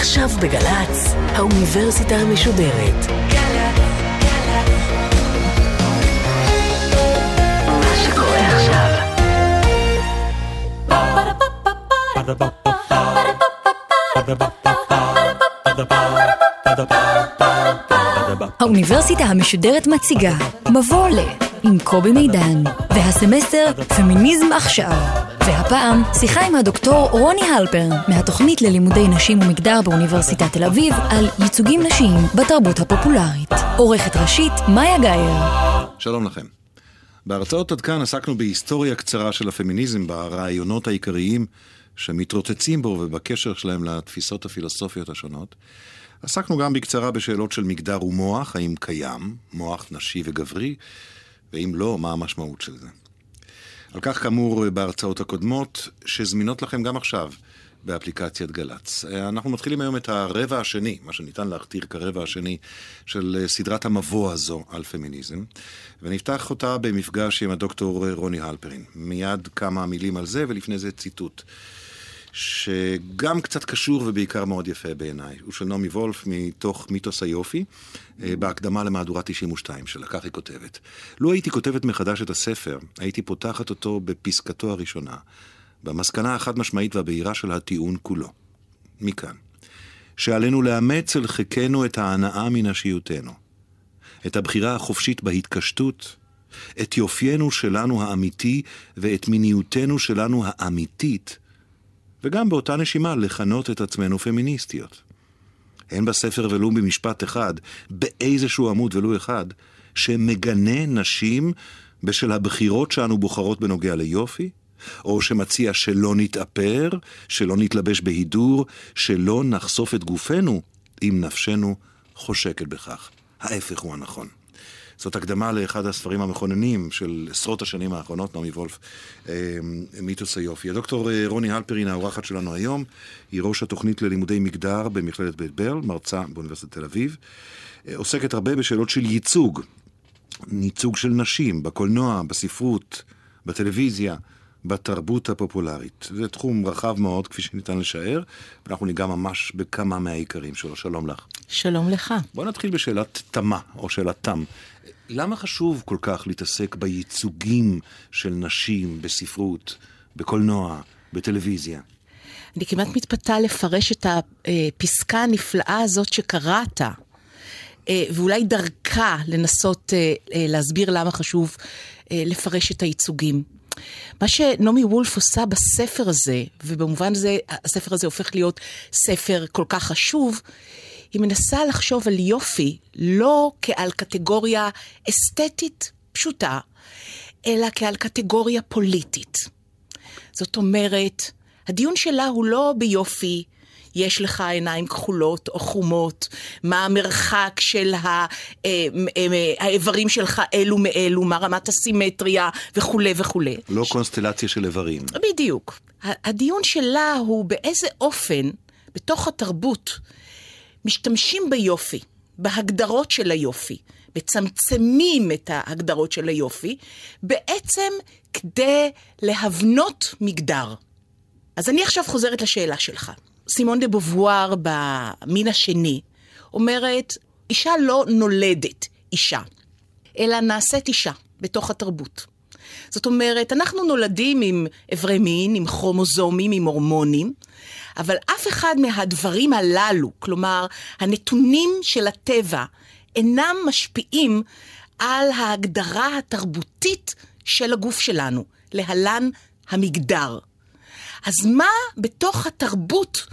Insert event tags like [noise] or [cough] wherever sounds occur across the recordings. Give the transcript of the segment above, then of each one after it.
עכשיו בגל"צ, האוניברסיטה המשודרת. האוניברסיטה המשודרת מציגה מבוא ל עם קובי מידן והסמסטר פמיניזם עכשיו והפעם שיחה עם הדוקטור רוני הלפרן מהתוכנית ללימודי נשים ומגדר באוניברסיטת תל אביב על ייצוגים נשיים בתרבות הפופולרית עורכת ראשית מאיה גאייר שלום לכם. בהרצאות עד כאן עסקנו בהיסטוריה קצרה של הפמיניזם, ברעיונות העיקריים שמתרוצצים בו ובקשר שלהם לתפיסות הפילוסופיות השונות. עסקנו גם בקצרה בשאלות של מגדר ומוח, האם קיים מוח נשי וגברי, ואם לא, מה המשמעות של זה. על כך כאמור בהרצאות הקודמות, שזמינות לכם גם עכשיו באפליקציית גל"צ. אנחנו מתחילים היום את הרבע השני, מה שניתן להכתיר כרבע השני של סדרת המבוא הזו על פמיניזם, ונפתח אותה במפגש עם הדוקטור רוני הלפרין. מיד כמה מילים על זה, ולפני זה ציטוט. שגם קצת קשור ובעיקר מאוד יפה בעיניי. הוא של נעמי וולף מתוך מיתוס היופי, אה, בהקדמה למהדורה 92 שלה, כך היא כותבת. לו הייתי כותבת מחדש את הספר, הייתי פותחת אותו בפסקתו הראשונה, במסקנה החד משמעית והבהירה של הטיעון כולו. מכאן. שעלינו לאמץ אל חיקנו את ההנאה מנשיותנו, את הבחירה החופשית בהתקשטות, את יופיינו שלנו האמיתי ואת מיניותנו שלנו האמיתית, וגם באותה נשימה לכנות את עצמנו פמיניסטיות. אין בספר ולו במשפט אחד, באיזשהו עמוד ולו אחד, שמגנה נשים בשל הבחירות שאנו בוחרות בנוגע ליופי, או שמציע שלא נתאפר, שלא נתלבש בהידור, שלא נחשוף את גופנו אם נפשנו חושקת בכך. ההפך הוא הנכון. זאת הקדמה לאחד הספרים המכוננים של עשרות השנים האחרונות, נעמי וולף, אה, מיתוס היופי. הדוקטור אה, רוני הלפרין, האורחת שלנו היום, היא ראש התוכנית ללימודי מגדר במכללת בית ברל, מרצה באוניברסיטת תל אביב. אה, עוסקת הרבה בשאלות של ייצוג, ייצוג של נשים, בקולנוע, בספרות, בטלוויזיה. בתרבות הפופולרית. זה תחום רחב מאוד, כפי שניתן לשער, ואנחנו ניגע ממש בכמה מהעיקרים שלו. שלום לך. שלום לך. בוא נתחיל בשאלת תמה, או שאלת תם. למה חשוב כל כך להתעסק בייצוגים של נשים בספרות, בקולנוע, בטלוויזיה? אני כמעט מתפתה לפרש את הפסקה הנפלאה הזאת שקראת, אה, ואולי דרכה לנסות אה, אה, להסביר למה חשוב לפרש את הייצוגים. מה שנעמי וולף עושה בספר הזה, ובמובן זה הספר הזה הופך להיות ספר כל כך חשוב, היא מנסה לחשוב על יופי לא כעל קטגוריה אסתטית פשוטה, אלא כעל קטגוריה פוליטית. זאת אומרת, הדיון שלה הוא לא ביופי, יש לך עיניים כחולות או חומות, מה המרחק של אה, האיברים שלך אלו מאלו, מה רמת הסימטריה וכולי וכולי. לא קונסטלציה של איברים. בדיוק. הדיון שלה הוא באיזה אופן, בתוך התרבות, משתמשים ביופי, בהגדרות של היופי, מצמצמים את ההגדרות של היופי, בעצם כדי להבנות מגדר. אז אני עכשיו חוזרת לשאלה שלך. סימון דה בובואר במין השני אומרת, אישה לא נולדת אישה, אלא נעשית אישה בתוך התרבות. זאת אומרת, אנחנו נולדים עם אברי מין, עם כרומוזומים, עם הורמונים, אבל אף אחד מהדברים הללו, כלומר, הנתונים של הטבע, אינם משפיעים על ההגדרה התרבותית של הגוף שלנו, להלן המגדר. אז מה בתוך התרבות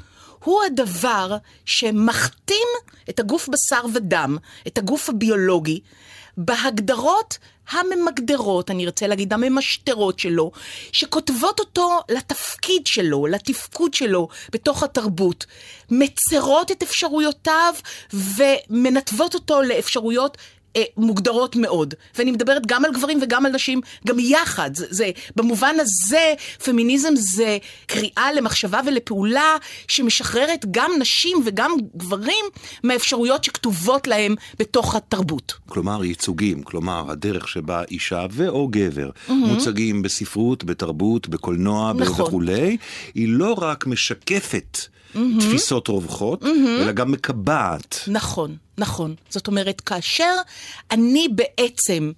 הוא הדבר שמכתים את הגוף בשר ודם, את הגוף הביולוגי, בהגדרות הממגדרות, אני ארצה להגיד, הממשטרות שלו, שכותבות אותו לתפקיד שלו, לתפקוד שלו בתוך התרבות, מצרות את אפשרויותיו ומנתבות אותו לאפשרויות אה, מוגדרות מאוד. ואני מדברת גם על גברים וגם על נשים, גם יחד. זה, זה, במובן הזה, פמיניזם זה קריאה למחשבה ולפעולה שמשחררת גם נשים וגם גברים מהאפשרויות שכתובות להם בתוך התרבות. כלומר, ייצוגים, כלומר, הדרך שבה אישה ו/או גבר mm-hmm. מוצגים בספרות, בתרבות, בקולנוע נכון. וכולי, היא לא רק משקפת תפיסות רווחות, אלא גם מקבעת. נכון, נכון. זאת אומרת, כאשר אני בעצם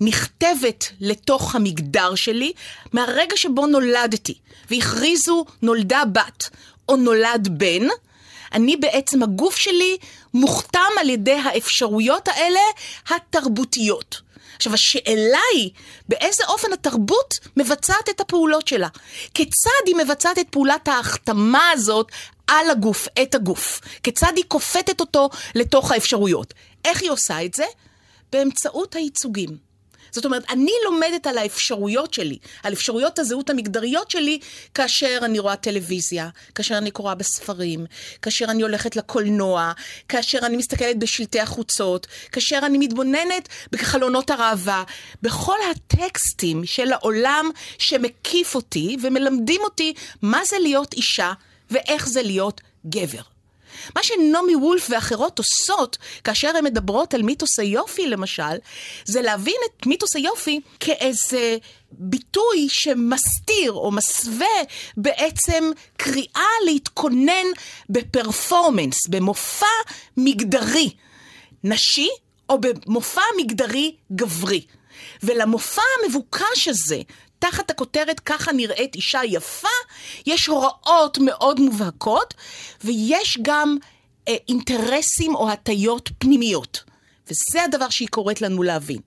נכתבת לתוך המגדר שלי, מהרגע שבו נולדתי, והכריזו נולדה בת או נולד בן, אני בעצם, הגוף שלי מוכתם על ידי האפשרויות האלה התרבותיות. עכשיו, השאלה היא, באיזה אופן התרבות מבצעת את הפעולות שלה? כיצד היא מבצעת את פעולת ההחתמה הזאת על הגוף, את הגוף? כיצד היא כופתת אותו לתוך האפשרויות? איך היא עושה את זה? באמצעות הייצוגים. זאת אומרת, אני לומדת על האפשרויות שלי, על אפשרויות הזהות המגדריות שלי, כאשר אני רואה טלוויזיה, כאשר אני קוראה בספרים, כאשר אני הולכת לקולנוע, כאשר אני מסתכלת בשלטי החוצות, כאשר אני מתבוננת בחלונות הראווה, בכל הטקסטים של העולם שמקיף אותי ומלמדים אותי מה זה להיות אישה ואיך זה להיות גבר. מה שנעמי וולף ואחרות עושות, כאשר הן מדברות על מיתוס היופי למשל, זה להבין את מיתוס היופי כאיזה ביטוי שמסתיר או מסווה בעצם קריאה להתכונן בפרפורמנס, במופע מגדרי נשי או במופע מגדרי גברי. ולמופע המבוקש הזה, תחת הכותרת ככה נראית אישה יפה, יש הוראות מאוד מובהקות, ויש גם אה, אינטרסים או הטיות פנימיות. וזה הדבר שהיא קוראת לנו להבין.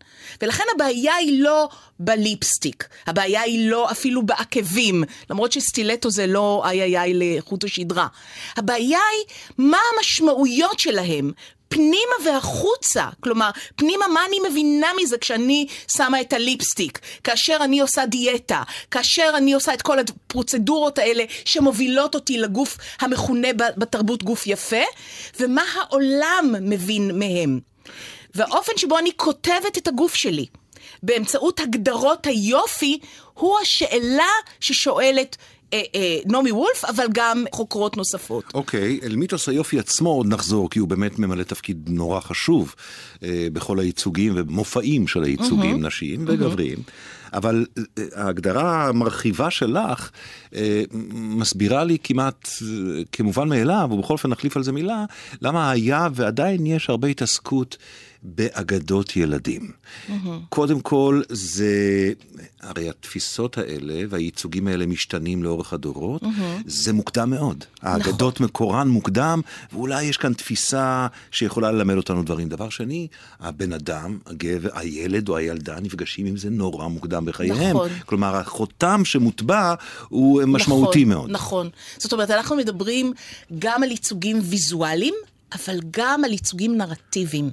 ולכן הבעיה היא לא בליפסטיק, הבעיה היא לא אפילו בעקבים, למרות שסטילטו זה לא איי איי איי לחוט השדרה. הבעיה היא מה המשמעויות שלהם פנימה והחוצה. כלומר, פנימה, מה אני מבינה מזה כשאני שמה את הליפסטיק, כאשר אני עושה דיאטה, כאשר אני עושה את כל הפרוצדורות האלה שמובילות אותי לגוף המכונה בתרבות גוף יפה, ומה העולם מבין מהם. והאופן שבו אני כותבת את הגוף שלי באמצעות הגדרות היופי, הוא השאלה ששואלת אה, אה, נעמי וולף, אבל גם חוקרות נוספות. אוקיי, אל מיתוס היופי עצמו עוד נחזור, כי הוא באמת ממלא תפקיד נורא חשוב אה, בכל הייצוגים ומופעים של הייצוגים, mm-hmm. נשיים וגבריים. Mm-hmm. אבל אה, ההגדרה המרחיבה שלך אה, מסבירה לי כמעט אה, כמובן מאליו, ובכל אופן נחליף על זה מילה, למה היה ועדיין יש הרבה התעסקות באגדות ילדים. Mm-hmm. קודם כל, זה, הרי התפיסות האלה והייצוגים האלה משתנים לאורך הדורות, mm-hmm. זה מוקדם מאוד. האגדות נכון. מקורן מוקדם, ואולי יש כאן תפיסה שיכולה ללמד אותנו דברים. דבר שני, הבן אדם, הגבר, הילד או הילדה נפגשים עם זה נורא מוקדם בחייהם. נכון. כלומר, החותם שמוטבע הוא משמעותי נכון, מאוד. נכון. זאת אומרת, אנחנו מדברים גם על ייצוגים ויזואליים, אבל גם על ייצוגים נרטיביים.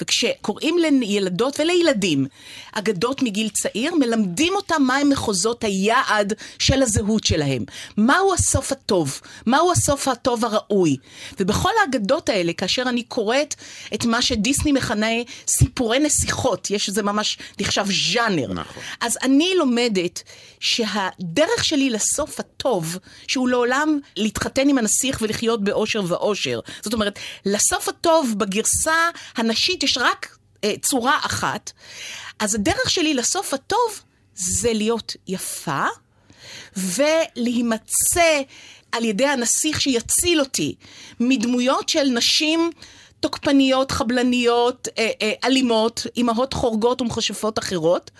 וכשקוראים לילדות ולילדים אגדות מגיל צעיר, מלמדים אותם מהם מחוזות היעד של הזהות שלהם. מהו הסוף הטוב? מהו הסוף הטוב הראוי? ובכל האגדות האלה, כאשר אני קוראת את מה שדיסני מכנה סיפורי נסיכות, יש איזה ממש נחשב ז'אנר. נכון. אז אני לומדת שהדרך שלי לסוף הטוב, שהוא לעולם להתחתן עם הנסיך ולחיות באושר ואושר. זאת אומרת, לסוף הטוב בגרסה הנשית יש רק אה, צורה אחת. אז הדרך שלי לסוף הטוב זה להיות יפה ולהימצא על ידי הנסיך שיציל אותי מדמויות של נשים תוקפניות, חבלניות, אה, אה, אלימות, אימהות חורגות ומכשפות אחרות,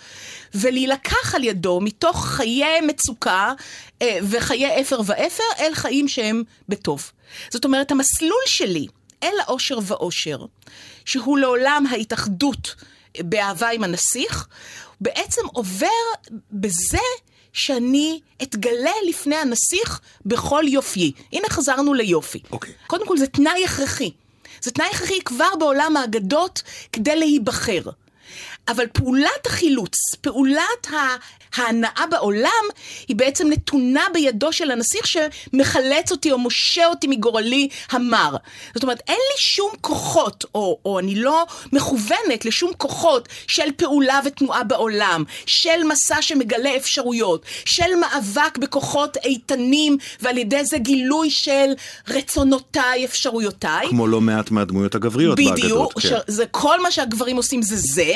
ולהילקח על ידו מתוך חיי מצוקה אה, וחיי אפר ואפר אל חיים שהם בטוב. זאת אומרת, המסלול שלי אל האושר ואושר, שהוא לעולם ההתאחדות באהבה עם הנסיך, בעצם עובר בזה שאני אתגלה לפני הנסיך בכל יופי. הנה חזרנו ליופי. אוקיי. Okay. קודם כל זה תנאי הכרחי. זה תנאי הכרחי כבר בעולם האגדות כדי להיבחר. אבל פעולת החילוץ, פעולת ההנאה בעולם, היא בעצם נתונה בידו של הנסיך שמחלץ אותי או מושה אותי מגורלי המר. זאת אומרת, אין לי שום כוחות, או, או אני לא מכוונת לשום כוחות של פעולה ותנועה בעולם, של מסע שמגלה אפשרויות, של מאבק בכוחות איתנים, ועל ידי זה גילוי של רצונותיי, אפשרויותיי. כמו לא מעט מהדמויות הגבריות בדיוק, באגדות. בדיוק, כן. זה כל מה שהגברים עושים זה זה.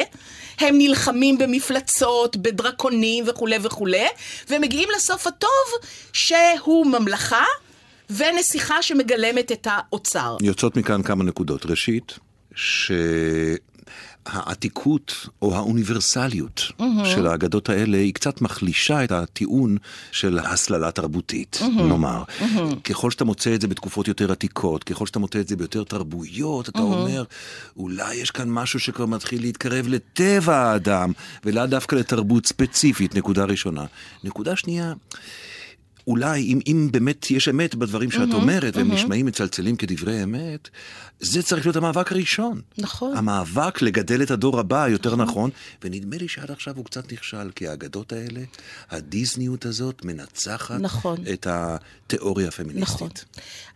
הם נלחמים במפלצות, בדרקונים וכולי וכולי, ומגיעים לסוף הטוב שהוא ממלכה. ונסיכה שמגלמת את האוצר. יוצאות מכאן כמה נקודות. ראשית, שהעתיקות או האוניברסליות mm-hmm. של האגדות האלה היא קצת מחלישה את הטיעון של הסללה תרבותית, mm-hmm. נאמר. Mm-hmm. ככל שאתה מוצא את זה בתקופות יותר עתיקות, ככל שאתה מוצא את זה ביותר תרבויות, אתה mm-hmm. אומר, אולי יש כאן משהו שכבר מתחיל להתקרב לטבע האדם, ולאו דווקא לתרבות ספציפית, נקודה ראשונה. נקודה שנייה, אולי, אם, אם באמת יש אמת בדברים שאת mm-hmm, אומרת, והם mm-hmm. נשמעים מצלצלים כדברי אמת, זה צריך להיות המאבק הראשון. נכון. המאבק לגדל את הדור הבא, יותר נכון, נכון ונדמה לי שעד עכשיו הוא קצת נכשל, כי האגדות האלה, הדיסניות הזאת מנצחת נכון. את התיאוריה הפמיניסטית. נכון.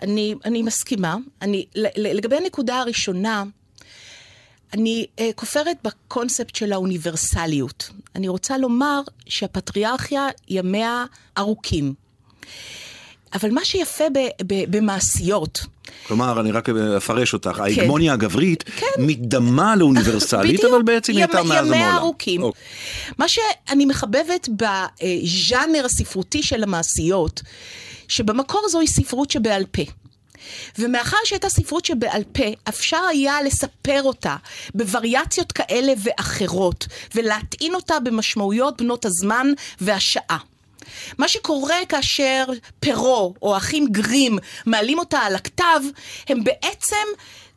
אני, אני מסכימה. אני, לגבי הנקודה הראשונה, אני uh, כופרת בקונספט של האוניברסליות. אני רוצה לומר שהפטריארכיה ימיה ארוכים. אבל מה שיפה ב, ב, במעשיות... כלומר, אני רק אפרש אותך, כן. ההגמוניה הגברית כן. מתדמה לאוניברסלית, אבל בעצם היא הייתה מאז המעולם. ימי ארוכים. Oh. מה שאני מחבבת בז'אנר הספרותי של המעשיות, שבמקור זוהי ספרות שבעל פה. ומאחר שהייתה ספרות שבעל פה, אפשר היה לספר אותה בווריאציות כאלה ואחרות, ולהטעין אותה במשמעויות בנות הזמן והשעה. מה שקורה כאשר פרו או אחים גרים מעלים אותה על הכתב, הם בעצם,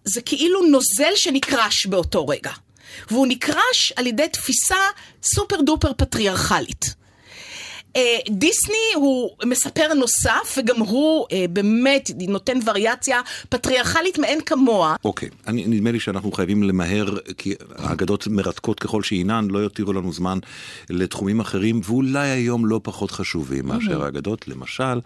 זה כאילו נוזל שנקרש באותו רגע. והוא נקרש על ידי תפיסה סופר דופר פטריארכלית. אה, דיסני הוא מספר נוסף, וגם הוא אה, באמת נותן וריאציה פטריארכלית מאין כמוה. אוקיי, okay. נדמה לי שאנחנו חייבים למהר, כי האגדות מרתקות ככל שאינן, לא יותירו לנו זמן לתחומים אחרים, ואולי היום לא פחות חשובים מאשר האגדות, למשל,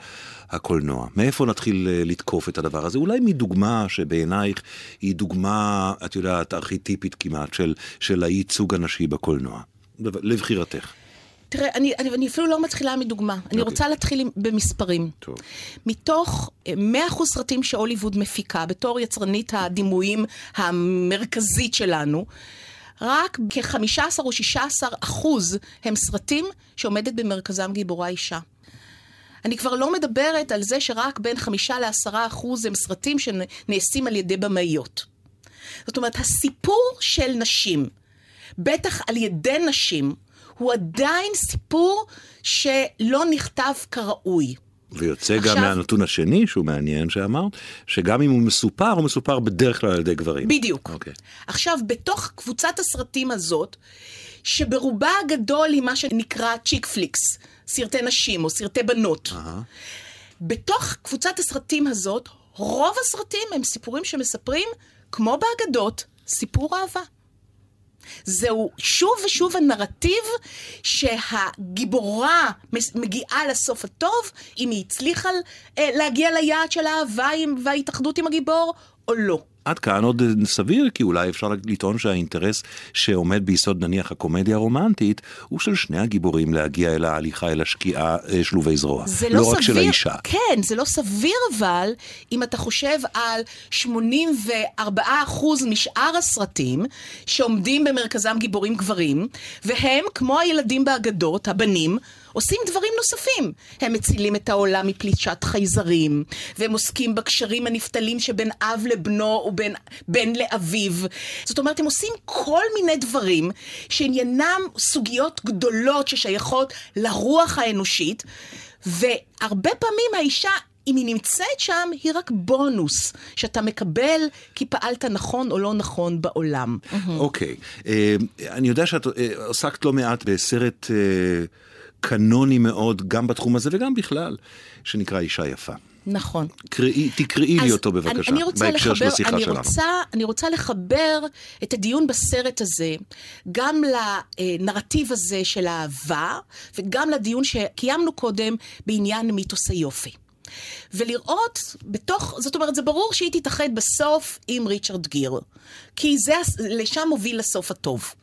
הקולנוע. מאיפה נתחיל אה, לתקוף את הדבר הזה? אולי מדוגמה שבעינייך היא דוגמה, את יודעת, ארכיטיפית כמעט, של, של הייצוג הנשי בקולנוע. לבחירתך. תראה, אני, אני, אני אפילו לא מתחילה מדוגמה. Okay. אני אוקיי. רוצה להתחיל עם, במספרים. טוב. מתוך 100% אה, סרטים שהוליווד מפיקה, בתור יצרנית הדימויים המרכזית שלנו, רק כ-15 או 16 אחוז הם סרטים שעומדת במרכזם גיבורה אישה. אני כבר לא מדברת על זה שרק בין 5 ל-10 אחוז הם סרטים שנעשים על ידי במאיות. זאת אומרת, הסיפור של נשים, בטח על ידי נשים, הוא עדיין סיפור שלא נכתב כראוי. ויוצא עכשיו, גם מהנתון השני שהוא מעניין שאמרת, שגם אם הוא מסופר, הוא מסופר בדרך כלל על ידי גברים. בדיוק. Okay. אוקיי. עכשיו, בתוך קבוצת הסרטים הזאת, שברובה הגדול היא מה שנקרא צ'יק פליקס, סרטי נשים או סרטי בנות. Uh-huh. בתוך קבוצת הסרטים הזאת, רוב הסרטים הם סיפורים שמספרים, כמו באגדות, סיפור אהבה. זהו שוב ושוב הנרטיב שהגיבורה מגיעה לסוף הטוב, אם היא הצליחה אה, להגיע ליעד של האהבה וההתאחדות עם הגיבור, או לא. עד כאן עוד סביר, כי אולי אפשר לטעון שהאינטרס שעומד ביסוד נניח הקומדיה הרומנטית, הוא של שני הגיבורים להגיע אל ההליכה, אל השקיעה אה, שלובי זרוע. זה לא, לא סביר, רק של האישה. כן, זה לא סביר אבל, אם אתה חושב על 84% משאר הסרטים, שעומדים במרכזם גיבורים גברים, והם, כמו הילדים באגדות, הבנים, עושים דברים נוספים. הם מצילים את העולם מפלישת חייזרים, והם עוסקים בקשרים הנפתלים שבין אב לבנו ובין בן לאביו. זאת אומרת, הם עושים כל מיני דברים שעניינם סוגיות גדולות ששייכות לרוח האנושית, והרבה פעמים האישה אם היא נמצאת שם, היא רק בונוס שאתה מקבל כי פעלת נכון או לא נכון בעולם. אוקיי. Okay. אה, uh, אני יודע שאת uh, עסקת לא מעט בסרט... Uh... קנוני מאוד, גם בתחום הזה וגם בכלל, שנקרא אישה יפה. נכון. קראי, תקראי לי אותו בבקשה, אני, אני בהקשר לחבר, של השיחה אני שלנו. רוצה, אני רוצה לחבר את הדיון בסרט הזה, גם לנרטיב הזה של האהבה, וגם לדיון שקיימנו קודם בעניין מיתוס היופי. ולראות בתוך, זאת אומרת, זה ברור שהיא תתאחד בסוף עם ריצ'רד גיר, כי זה, לשם מוביל לסוף הטוב.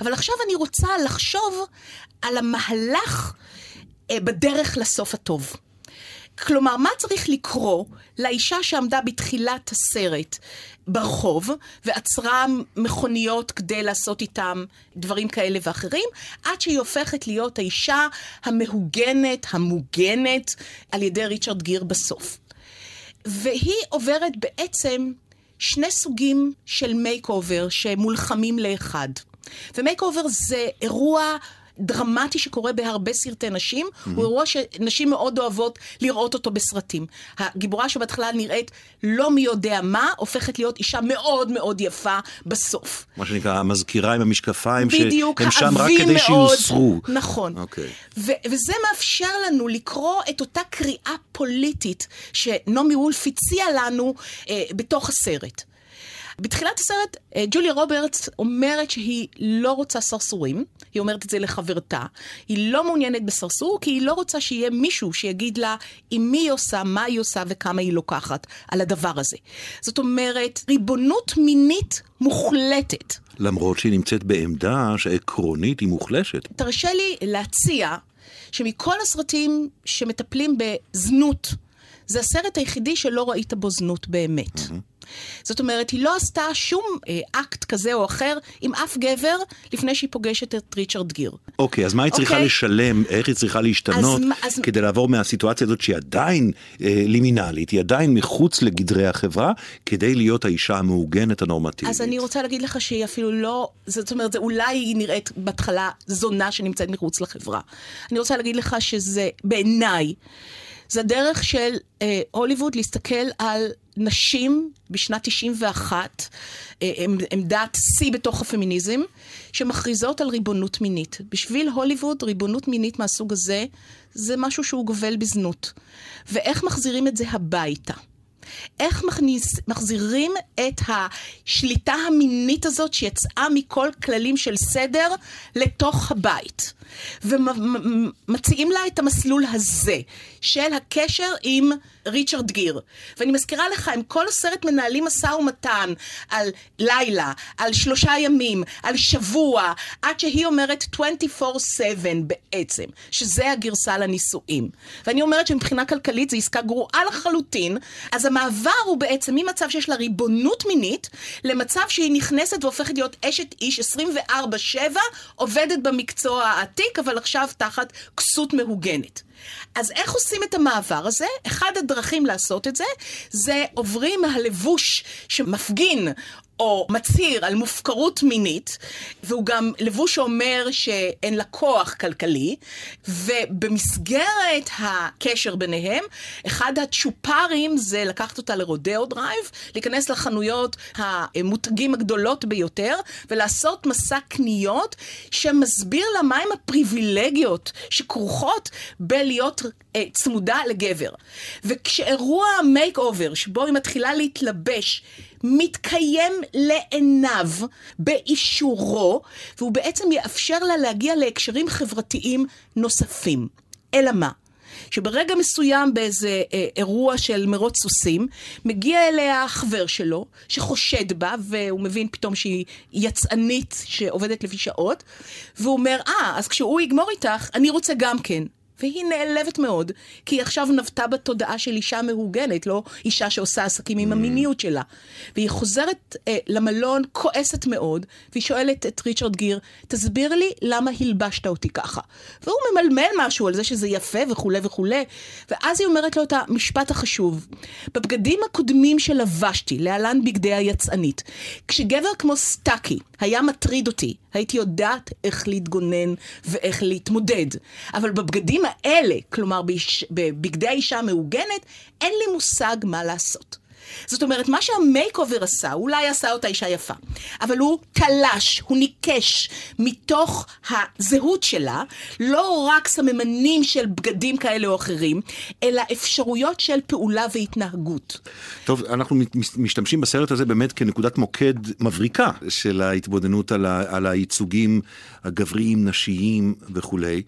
אבל עכשיו אני רוצה לחשוב על המהלך אה, בדרך לסוף הטוב. כלומר, מה צריך לקרות לאישה שעמדה בתחילת הסרט ברחוב ועצרה מכוניות כדי לעשות איתם דברים כאלה ואחרים, עד שהיא הופכת להיות האישה המהוגנת, המוגנת, על ידי ריצ'רד גיר בסוף. והיא עוברת בעצם שני סוגים של makeover שמולחמים לאחד. ו makeover זה אירוע דרמטי שקורה בהרבה סרטי נשים, mm-hmm. הוא אירוע שנשים מאוד אוהבות לראות אותו בסרטים. הגיבורה שבהתחלה נראית לא מי יודע מה, הופכת להיות אישה מאוד מאוד יפה בסוף. מה שנקרא, המזכירה עם המשקפיים, בדיוק, שהם שם רק כדי מאוד, שיוסרו. נכון. אוקיי. ו- וזה מאפשר לנו לקרוא את אותה קריאה פוליטית שנעמי וולף הציעה לנו אה, בתוך הסרט. בתחילת הסרט, אה, ג'וליה רוברטס אומרת שהיא לא רוצה סרסורים, היא אומרת את זה לחברתה. היא לא מעוניינת בסרסור, כי היא לא רוצה שיהיה מישהו שיגיד לה עם מי היא עושה, מה היא עושה וכמה היא לוקחת על הדבר הזה. זאת אומרת, ריבונות מינית מוחלטת. למרות שהיא נמצאת בעמדה שעקרונית היא מוחלשת. תרשה לי להציע שמכל הסרטים שמטפלים בזנות, זה הסרט היחידי שלא ראית בו זנות באמת. Mm-hmm. זאת אומרת, היא לא עשתה שום אה, אקט כזה או אחר עם אף גבר לפני שהיא פוגשת את ריצ'רד גיר. אוקיי, אז מה היא צריכה אוקיי? לשלם, איך היא צריכה להשתנות, אז אז- כדי לעבור מהסיטואציה הזאת שהיא עדיין אה, לימינלית, היא עדיין מחוץ לגדרי החברה, כדי להיות האישה המעוגנת הנורמטיבית. אז אני רוצה להגיד לך שהיא אפילו לא, זאת אומרת, זה אולי היא נראית בהתחלה זונה שנמצאת מחוץ לחברה. אני רוצה להגיד לך שזה, בעיניי, זה הדרך של אה, הוליווד להסתכל על נשים בשנת 91, אה, עמ- עמדת שיא בתוך הפמיניזם, שמכריזות על ריבונות מינית. בשביל הוליווד, ריבונות מינית מהסוג הזה, זה משהו שהוא גובל בזנות. ואיך מחזירים את זה הביתה? איך מכניס, מחזירים את השליטה המינית הזאת שיצאה מכל כללים של סדר לתוך הבית. ומציעים לה את המסלול הזה של הקשר עם ריצ'רד גיר. ואני מזכירה לך, הם כל הסרט מנהלים משא ומתן על לילה, על שלושה ימים, על שבוע, עד שהיא אומרת 24/7 בעצם, שזה הגרסה לנישואים. ואני אומרת שמבחינה כלכלית זו עסקה גרועה לחלוטין, אז המעבר הוא בעצם ממצב שיש לה ריבונות מינית, למצב שהיא נכנסת והופכת להיות אשת איש 24/7, עובדת במקצוע העתיק, אבל עכשיו תחת כסות מהוגנת. אז איך עושים את המעבר הזה? אחד הדרכים לעשות את זה, זה עוברים מהלבוש שמפגין או מצהיר על מופקרות מינית, והוא גם לבוש שאומר שאין לה כוח כלכלי, ובמסגרת הקשר ביניהם, אחד הצ'ופרים זה לקחת אותה לרודאו דרייב, להיכנס לחנויות המותגים הגדולות ביותר, ולעשות מסע קניות שמסביר לה מהם הפריבילגיות שכרוכות בלהיות אה, צמודה לגבר. וכשאירוע ה makeover, שבו היא מתחילה להתלבש, מתקיים לעיניו באישורו, והוא בעצם יאפשר לה להגיע להקשרים חברתיים נוספים. אלא מה? שברגע מסוים באיזה אה, אירוע של מרוץ סוסים, מגיע אליה חבר שלו, שחושד בה, והוא מבין פתאום שהיא יצאנית שעובדת לפי שעות, והוא אומר, אה, אז כשהוא יגמור איתך, אני רוצה גם כן. והיא נעלבת מאוד, כי היא עכשיו נבטה בתודעה של אישה מהוגנת, לא אישה שעושה עסקים עם המיניות שלה. והיא חוזרת אה, למלון כועסת מאוד, והיא שואלת את ריצ'רד גיר, תסביר לי למה הלבשת אותי ככה. והוא ממלמל משהו על זה שזה יפה וכולי וכולי, ואז היא אומרת לו את המשפט החשוב, בבגדים הקודמים שלבשתי, להלן בגדי היצאנית, כשגבר כמו סטאקי היה מטריד אותי, הייתי יודעת איך להתגונן ואיך להתמודד. אבל בבגדים האלה, כלומר בבגדי האישה המהוגנת, אין לי מושג מה לעשות. זאת אומרת, מה שהמייק אובר עשה, אולי עשה אותה אישה יפה, אבל הוא תלש, הוא ניקש מתוך הזהות שלה, לא רק סממנים של בגדים כאלה או אחרים, אלא אפשרויות של פעולה והתנהגות. טוב, אנחנו מש- משתמשים בסרט הזה באמת כנקודת מוקד מבריקה של ההתבודדות על, ה, על הייצוגים הגבריים, נשיים וכולי,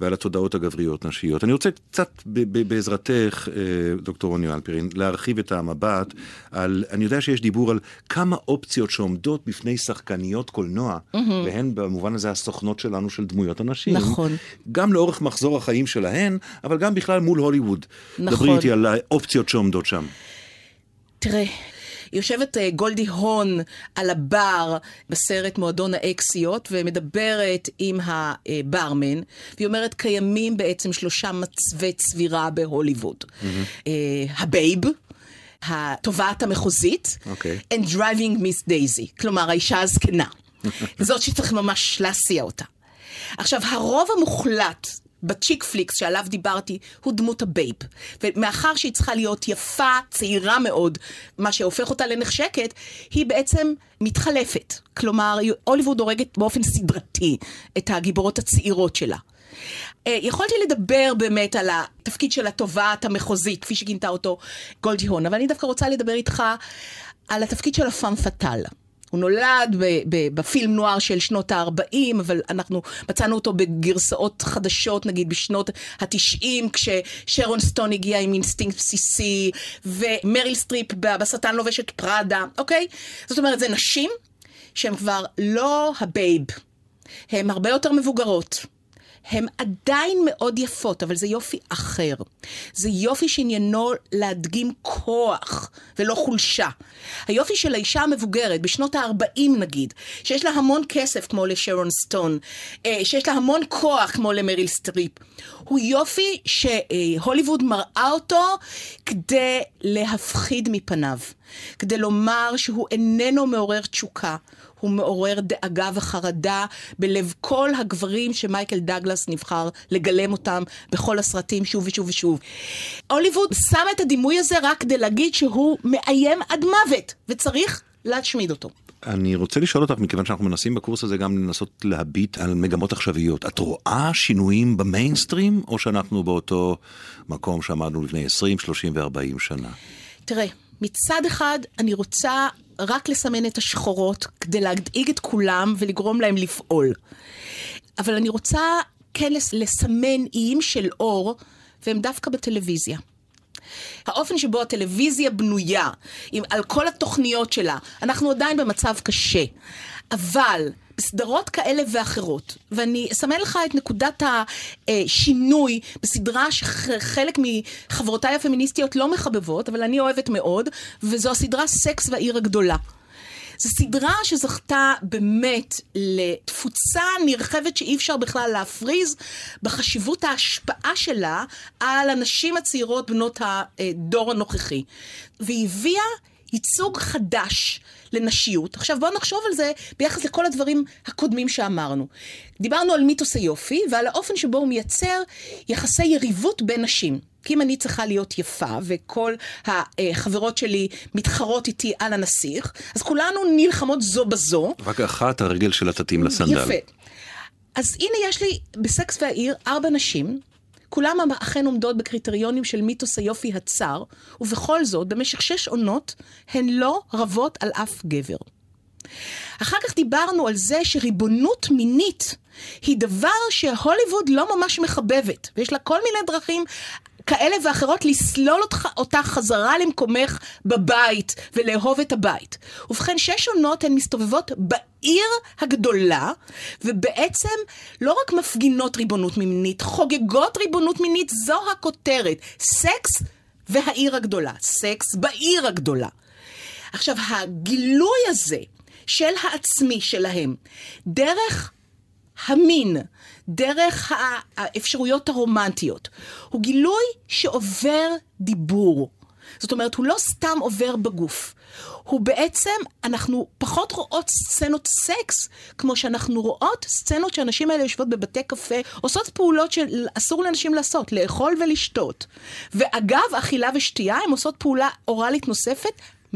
ועל התודעות הגבריות נשיות. אני רוצה קצת ב- ב- בעזרתך, אה, דוקטור רוני אלפרין, להרחיב את המבט על, אני יודע שיש דיבור על כמה אופציות שעומדות בפני שחקניות קולנוע, והן במובן הזה הסוכנות שלנו של דמויות הנשים. נכון. גם לאורך מחזור החיים שלהן, אבל גם בכלל מול הוליווד. נכון. דברי איתי על האופציות שעומדות שם. תראה, יושבת אה, גולדי הון על הבר בסרט מועדון האקסיות ומדברת עם הברמן, והיא אומרת, קיימים בעצם שלושה מצבי צבירה בהוליווד. אה, ה babe, התובעת המחוזית, אוקיי. and driving Miss Daisy, כלומר האישה הזקנה. [laughs] זאת שצריך ממש להסיע אותה. עכשיו, הרוב המוחלט ב chick flicks שעליו דיברתי הוא דמות ה babe. ומאחר שהיא צריכה להיות יפה, צעירה מאוד, מה שהופך אותה לנחשקת, היא בעצם מתחלפת. כלומר, הוליווד הורגת באופן סדרתי את הגיבורות הצעירות שלה. אה, יכולתי לדבר באמת על התפקיד של התובעת המחוזית, כפי שכינתה אותו גולדי הון, אבל אני דווקא רוצה לדבר איתך על התפקיד של הפאם פאטאל. הוא נולד בפילם נואר של שנות ה-40, אבל אנחנו מצאנו אותו בגרסאות חדשות, נגיד בשנות ה-90, כששרון סטון הגיע עם אינסטינקט בסיסי, ומריל סטריפ בשטן לובש את פראדה, אוקיי? זאת אומרת, זה נשים שהן כבר לא ה babe, הן הרבה יותר מבוגרות. הן עדיין מאוד יפות, אבל זה יופי אחר. זה יופי שעניינו להדגים כוח ולא חולשה. היופי של האישה המבוגרת, בשנות ה-40 נגיד, שיש לה המון כסף כמו לשרון סטון, אה, שיש לה המון כוח כמו למריל סטריפ, הוא יופי שהוליווד מראה אותו כדי להפחיד מפניו, כדי לומר שהוא איננו מעורר תשוקה. הוא מעורר דאגה וחרדה בלב כל הגברים שמייקל דגלס נבחר לגלם אותם בכל הסרטים שוב ושוב ושוב. הוליווד שם את הדימוי הזה רק כדי להגיד שהוא מאיים עד מוות, וצריך להשמיד אותו. אני רוצה לשאול אותך, מכיוון שאנחנו מנסים בקורס הזה גם לנסות להביט על מגמות עכשוויות. את רואה שינויים במיינסטרים, או שאנחנו באותו מקום שעמדנו לפני 20, 30 ו-40 שנה? תראה, מצד אחד אני רוצה רק לסמן את השחורות כדי להדאיג את כולם ולגרום להם לפעול. אבל אני רוצה כן לס- לסמן איים של אור, והם דווקא בטלוויזיה. האופן שבו הטלוויזיה בנויה, עם, על כל התוכניות שלה, אנחנו עדיין במצב קשה. אבל בסדרות כאלה ואחרות, ואני אסמן לך את נקודת השינוי בסדרה שחלק מחברותיי הפמיניסטיות לא מחבבות, אבל אני אוהבת מאוד, וזו הסדרה סקס והעיר הגדולה. זו סדרה שזכתה באמת לתפוצה נרחבת שאי אפשר בכלל להפריז בחשיבות ההשפעה שלה על הנשים הצעירות בנות הדור הנוכחי. והיא הביאה ייצוג חדש לנשיות. עכשיו בואו נחשוב על זה ביחס לכל הדברים הקודמים שאמרנו. דיברנו על מיתוס היופי ועל האופן שבו הוא מייצר יחסי יריבות בין נשים. כי אם אני צריכה להיות יפה, וכל החברות שלי מתחרות איתי על הנסיך, אז כולנו נלחמות זו בזו. רק אחת הרגל שלה תתאים לסנדל. יפה. אז הנה יש לי בסקס והעיר ארבע נשים, כולן אכן עומדות בקריטריונים של מיתוס היופי הצר, ובכל זאת, במשך שש עונות, הן לא רבות על אף גבר. אחר כך דיברנו על זה שריבונות מינית היא דבר שהוליווד לא ממש מחבבת, ויש לה כל מיני דרכים כאלה ואחרות לסלול אותך, אותה חזרה למקומך בבית ולאהוב את הבית. ובכן, שש עונות הן מסתובבות בעיר הגדולה, ובעצם לא רק מפגינות ריבונות מינית, חוגגות ריבונות מינית, זו הכותרת. סקס והעיר הגדולה. סקס בעיר הגדולה. עכשיו, הגילוי הזה של העצמי שלהם, דרך המין, דרך האפשרויות הרומנטיות, הוא גילוי שעובר דיבור. זאת אומרת, הוא לא סתם עובר בגוף. הוא בעצם, אנחנו פחות רואות סצנות סקס, כמו שאנחנו רואות סצנות שהנשים האלה יושבות בבתי קפה, עושות פעולות שאסור לנשים לעשות, לאכול ולשתות. ואגב, אכילה ושתייה, הן עושות פעולה אוראלית נוספת,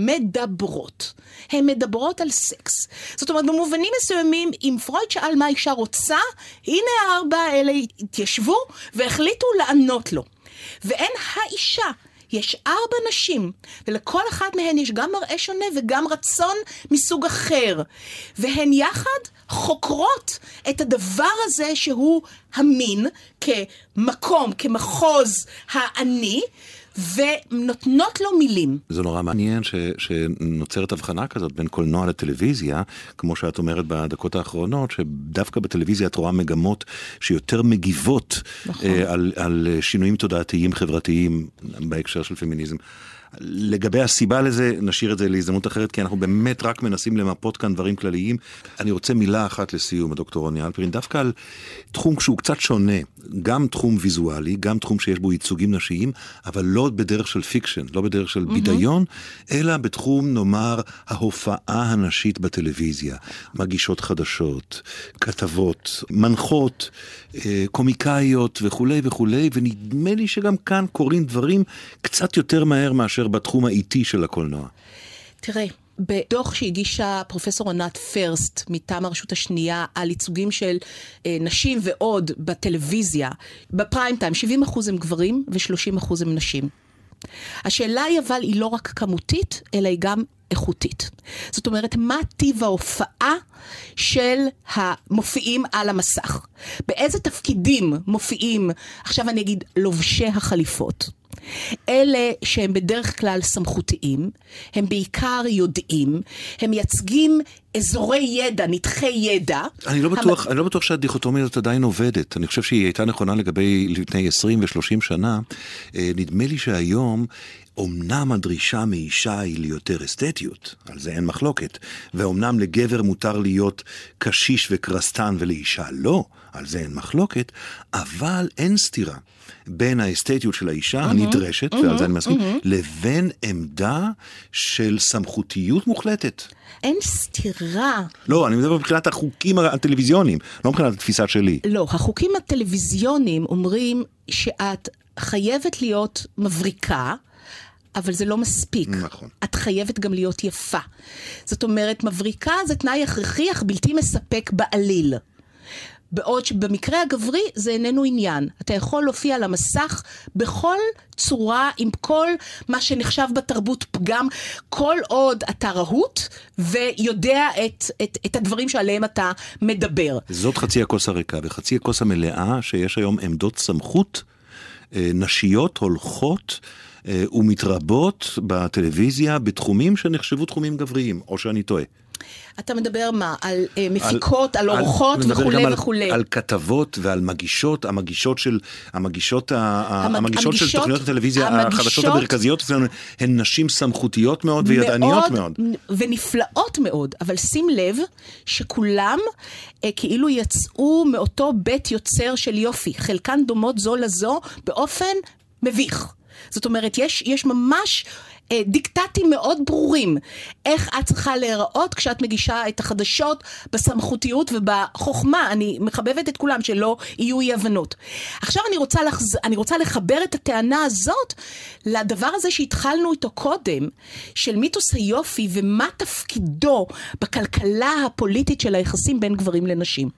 מדברות. הן מדברות על סקס. זאת אומרת, במובנים מסוימים, אם פרויד שאל מה אישה רוצה, הנה הארבע האלה התיישבו והחליטו לענות לו. ואין האישה. יש ארבע נשים, ולכל אחת מהן יש גם מראה שונה וגם רצון מסוג אחר. והן יחד חוקרות את הדבר הזה שהוא המין כמקום, כמחוז האני, ונותנות לו מילים. זה נורא מעניין ש, שנוצרת הבחנה כזאת בין קולנוע לטלוויזיה, כמו שאת אומרת בדקות האחרונות, שדווקא בטלוויזיה את רואה מגמות שיותר מגיבות נכון. אה, על, על שינויים תודעתיים חברתיים בהקשר של פמיניזם. לגבי הסיבה לזה, נשאיר את זה להזדמנות אחרת, כי אנחנו באמת רק מנסים למפות כאן דברים כלליים. אני רוצה מילה אחת לסיום, הדוקטור רוני הלפרין, דווקא על תחום שהוא קצת שונה, גם תחום ויזואלי, גם תחום שיש בו ייצוגים נשיים, אבל לא בדרך של fiction, לא בדרך של בידיון, אלא בתחום, נאמר, ההופעה הנשית בטלוויזיה. מגישות חדשות, כתבות, מנחות, אה, קומיקאיות וכולי וכולי, ונדמה לי שגם כאן קורים דברים קצת יותר מהר מאשר בתחום האיטי של הקולנוע. תראה, בדוח שהגישה פרופסור ענת פרסט מטעם הרשות השנייה על ייצוגים של אה, נשים ועוד בטלוויזיה, בפריים טיים, 70% הם גברים ו-30% הם נשים. השאלה היא אבל היא לא רק כמותית, אלא היא גם איכותית. זאת אומרת, מה טיב ההופעה של המופיעים על המסך? באיזה תפקידים מופיעים, עכשיו אני אגיד, לובשי החליפות? אלה שהם בדרך כלל סמכותיים, הם בעיקר יודעים, הם מייצגים אזורי ידע, נתחי ידע. אני לא בטוח, אני לא בטוח שהדיכוטומיה הזאת עדיין עובדת. אני חושב שהיא הייתה נכונה לגבי לפני 20 ו-30 שנה. אה, נדמה לי שהיום... אמנם הדרישה מאישה היא ליותר אסתטיות, על זה אין מחלוקת, ואומנם לגבר מותר להיות קשיש וקרסטן ולאישה לא, על זה אין מחלוקת, אבל אין סתירה בין האסתטיות של האישה הנדרשת, ועל זה אני מסכים, לבין עמדה של סמכותיות מוחלטת. אין סתירה. לא, אני מדבר מבחינת החוקים הטלוויזיוניים, לא מבחינת התפיסה שלי. לא, החוקים הטלוויזיוניים אומרים שאת חייבת להיות מבריקה. אבל זה לא מספיק. נכון. את חייבת גם להיות יפה. זאת אומרת, מבריקה זה תנאי הכרחי אך בלתי מספק בעליל. בעוד שבמקרה הגברי זה איננו עניין. אתה יכול להופיע על המסך בכל צורה, עם כל מה שנחשב בתרבות פגם, כל עוד אתה רהוט ויודע את, את, את הדברים שעליהם אתה מדבר. זאת חצי הכוס הריקה, וחצי הכוס המלאה, שיש היום עמדות סמכות אה, נשיות הולכות. אה, ומתרבות בטלוויזיה בתחומים שנחשבו תחומים גבריים, או שאני טועה. אתה מדבר מה? על אה, מפיקות, על, על אורחות מדבר וכולי גם וכולי. על, על כתבות ועל מגישות, המגישות של, המגישות, המג- המגישות של המגישות- תוכניות הטלוויזיה, המגישות- החדשות המרכזיות אצלנו, הן נשים סמכותיות מאוד וידעניות מאוד. ונפלאות מאוד, אבל שים לב שכולם אה, כאילו יצאו מאותו בית יוצר של יופי, חלקן דומות זו לזו באופן מביך. זאת אומרת, יש, יש ממש דיקטטים מאוד ברורים איך את צריכה להיראות כשאת מגישה את החדשות בסמכותיות ובחוכמה. אני מחבבת את כולם, שלא יהיו אי הבנות. עכשיו אני רוצה, לחז... אני רוצה לחבר את הטענה הזאת לדבר הזה שהתחלנו איתו קודם, של מיתוס היופי ומה תפקידו בכלכלה הפוליטית של היחסים בין גברים לנשים.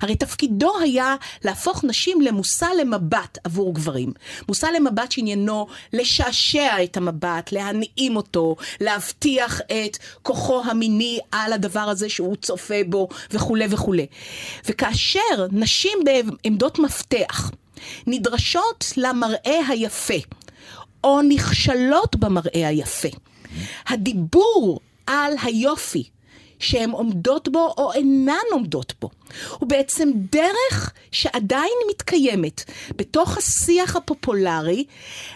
הרי תפקידו היה להפוך נשים למושא למבט עבור גברים. מושא למבט שעניינו לשעשע את המבט, להנעים אותו, להבטיח את כוחו המיני על הדבר הזה שהוא צופה בו וכולי וכולי. וכאשר נשים בעמדות מפתח נדרשות למראה היפה, או נכשלות במראה היפה, הדיבור על היופי שהן עומדות בו או אינן עומדות בו. הוא בעצם דרך שעדיין מתקיימת בתוך השיח הפופולרי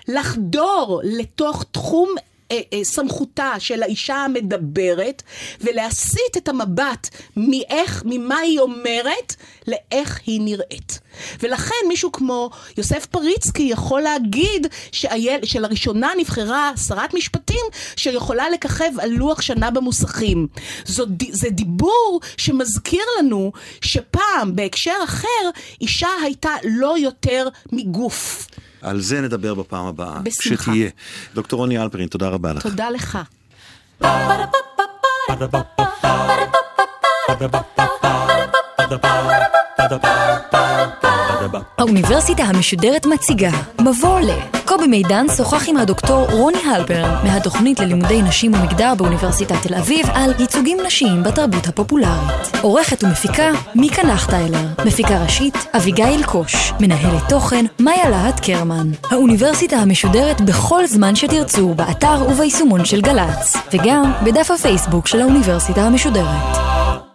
לחדור לתוך תחום אה, אה, סמכותה של האישה המדברת ולהסיט את המבט מאיך, ממה היא אומרת לאיך היא נראית. ולכן מישהו כמו יוסף פריצקי יכול להגיד שאייל, שלראשונה נבחרה שרת משפטים שיכולה לככב על לוח שנה במוסכים. זו, זה דיבור שמזכיר לנו שפעם בהקשר אחר אישה הייתה לא יותר מגוף. על זה נדבר בפעם הבאה. בשמחה. כשתהיה. דוקטור רוני אלפרין, תודה רבה לך. תודה לך. האוניברסיטה המשודרת מציגה מבוא ל... קובי מידן שוחח עם הדוקטור רוני הלפרן מהתוכנית ללימודי נשים ומגדר באוניברסיטת תל אביב על ייצוגים נשיים בתרבות הפופולרית. עורכת ומפיקה מיקה נחטיילר, מפיקה ראשית אביגיל קוש, מנהלת תוכן מאיה להט קרמן. האוניברסיטה המשודרת בכל זמן שתרצו באתר וביישומון של גל"צ, וגם בדף הפייסבוק של האוניברסיטה המשודרת.